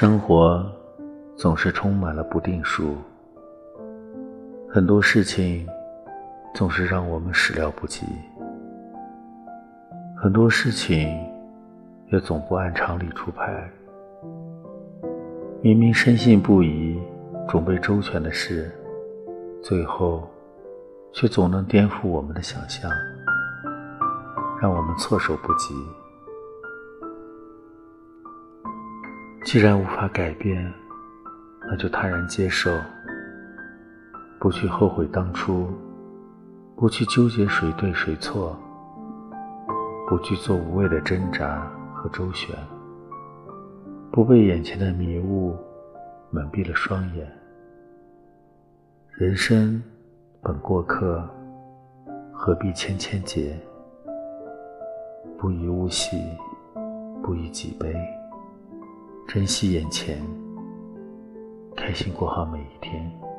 生活总是充满了不定数，很多事情总是让我们始料不及，很多事情也总不按常理出牌。明明深信不疑、准备周全的事，最后却总能颠覆我们的想象，让我们措手不及。既然无法改变，那就坦然接受，不去后悔当初，不去纠结谁对谁错，不去做无谓的挣扎和周旋，不被眼前的迷雾蒙蔽了双眼。人生本过客，何必千千结？不以物喜，不以己悲。珍惜眼前，开心过好每一天。